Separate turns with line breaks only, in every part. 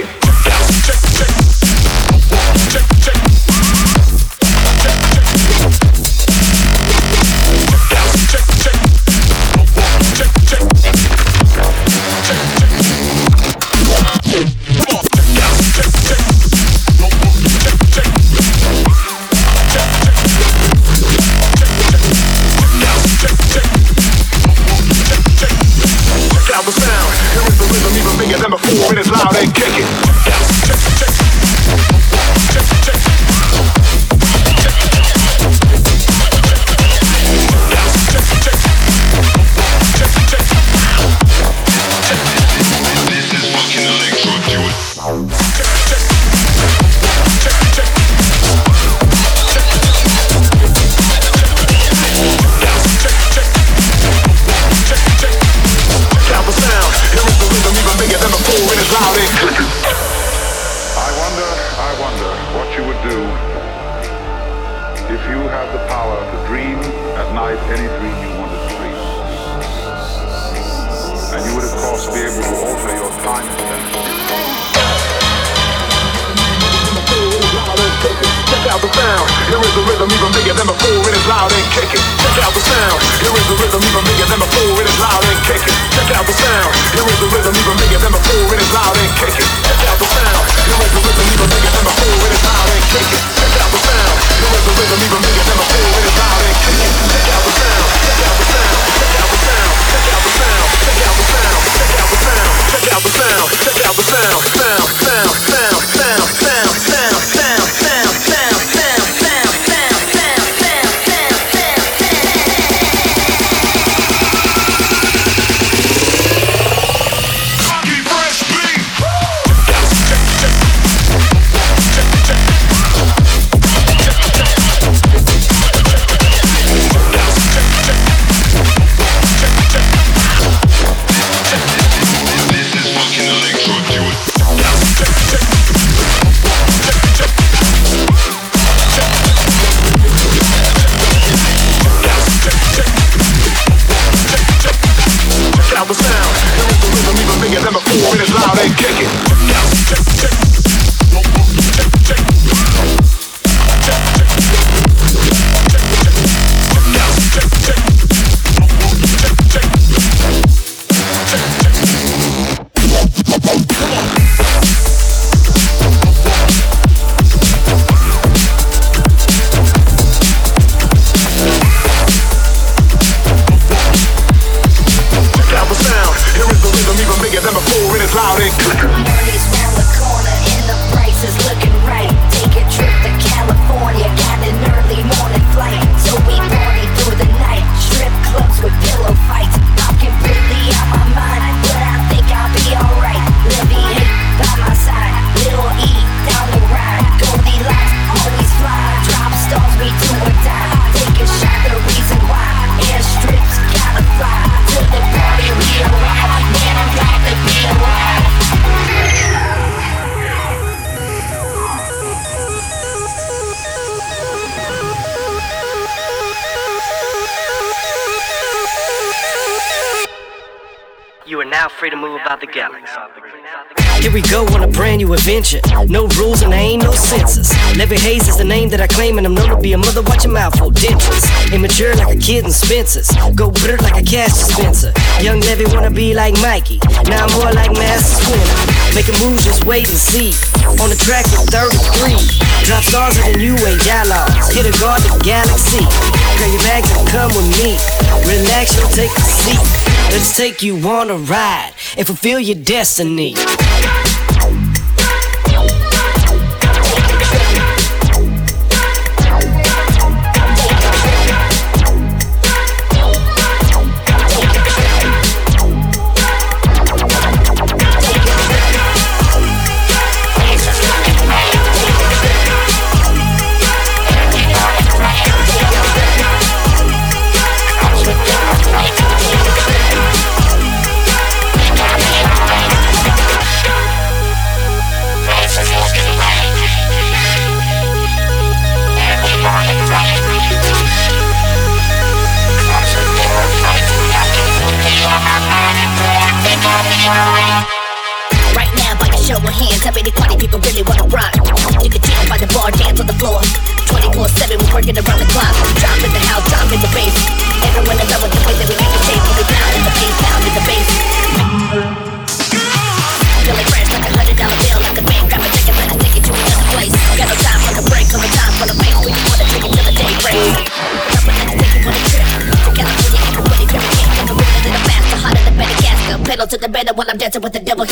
rocket. free to move about the galaxy. Here we go on a brand new adventure. No rules and there ain't no censors. Levy Hayes is the name that I claim, and I'm known to be a mother. Watch your mouth for dentures. Immature like a kid in Spencer's. Go bitter like a cash dispenser. Young Levy wanna be like Mikey. Now I'm more like Master Splinter. Making moves, just wait and see. On the track with 33. Drop stars with the new age dialogues. Hit a guard the galaxy. Grab your bags and come with me. Relax, you'll take a seat. Let's take you on a ride and fulfill your destiny.
Working around the clock. Drop in the house, drop in the bass. Everyone is with the way that we make it. Put it down in the bass, down in the bass. Feeling fresh like a hundred dollar bill, like a bank. Grab a ticket, let us take it to another place. Got no time for the break, a time for the make. We just wanna drink it till the day breaks. In. Pedal to the better while I'm dancing with the devil.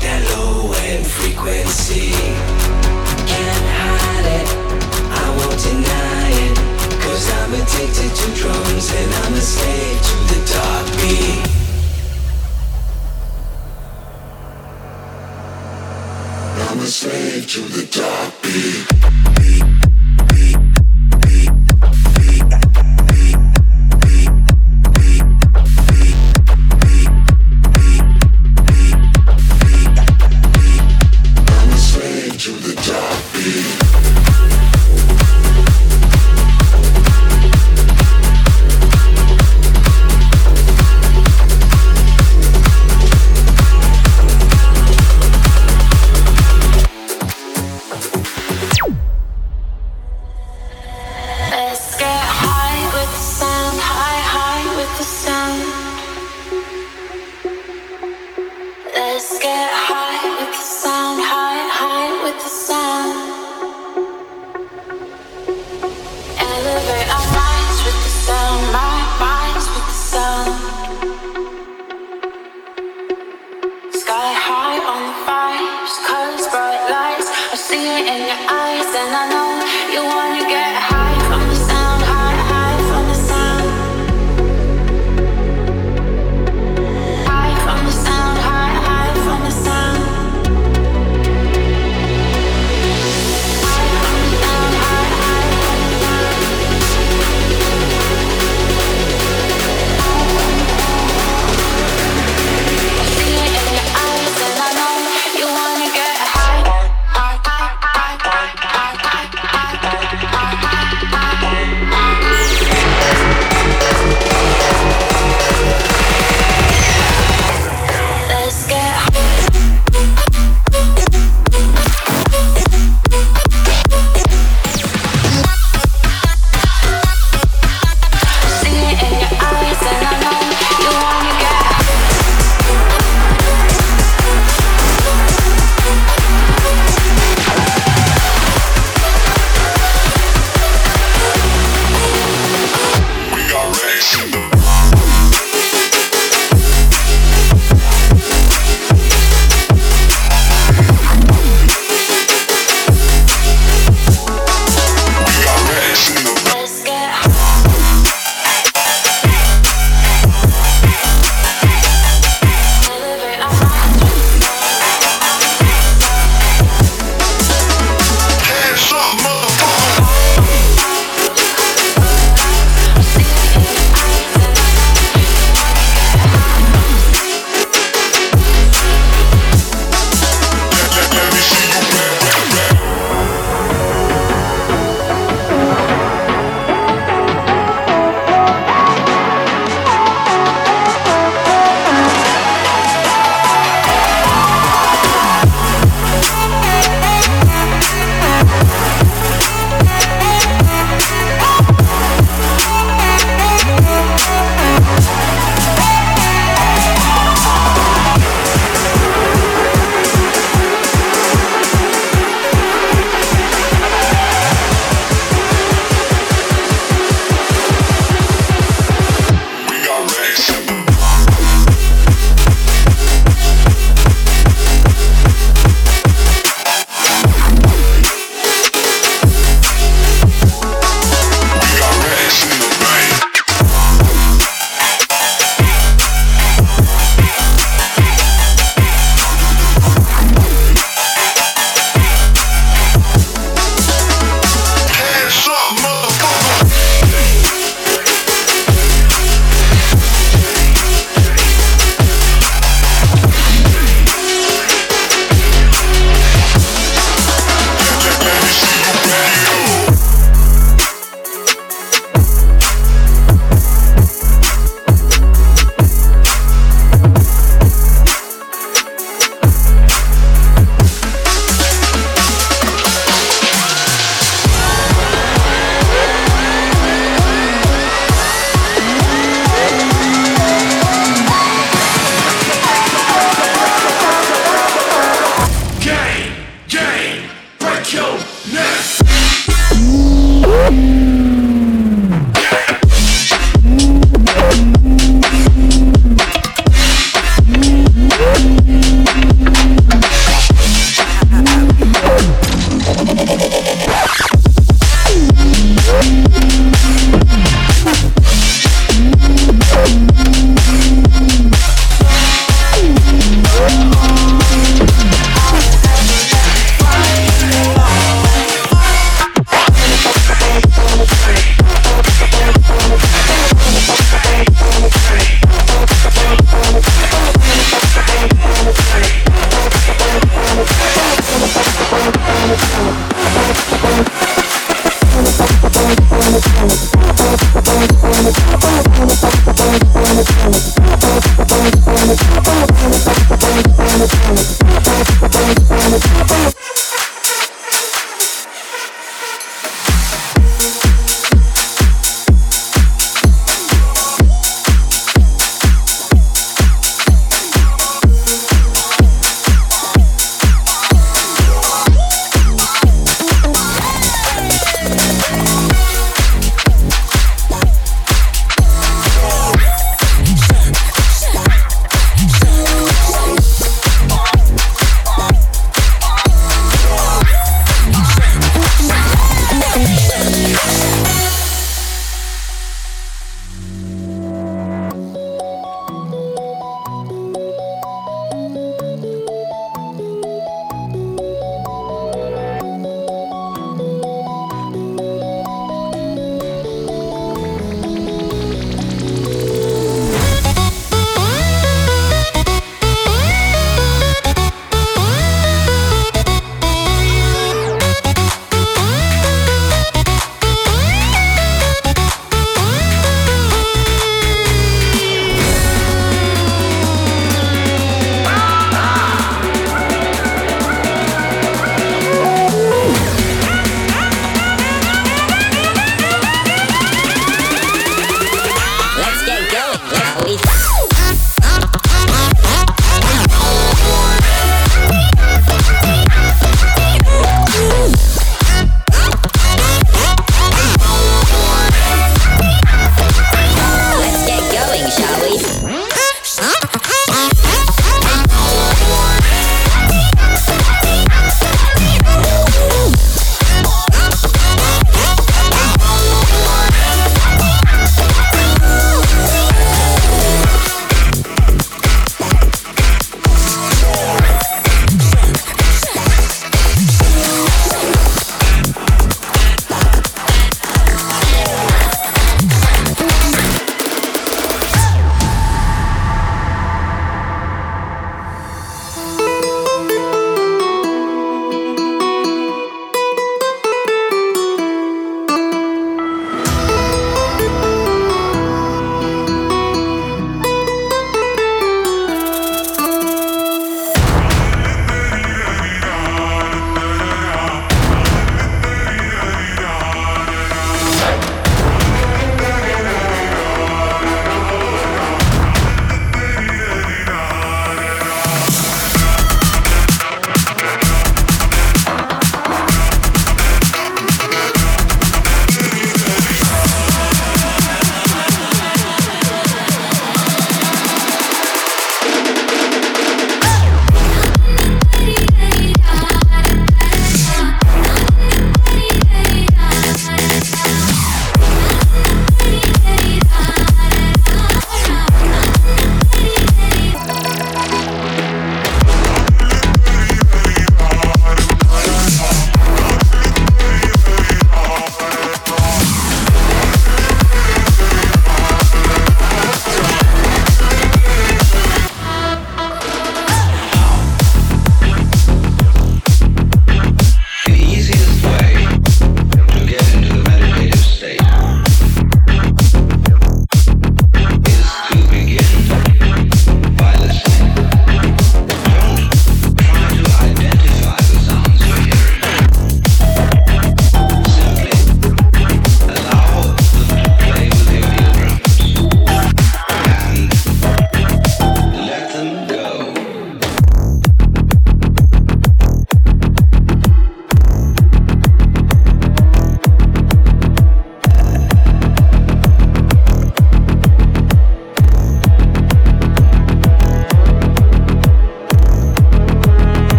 That low end frequency. Can't hide it, I won't deny it. Cause I'm addicted to drums and I'm a slave to the dark beat. I'm a slave to the dark beat.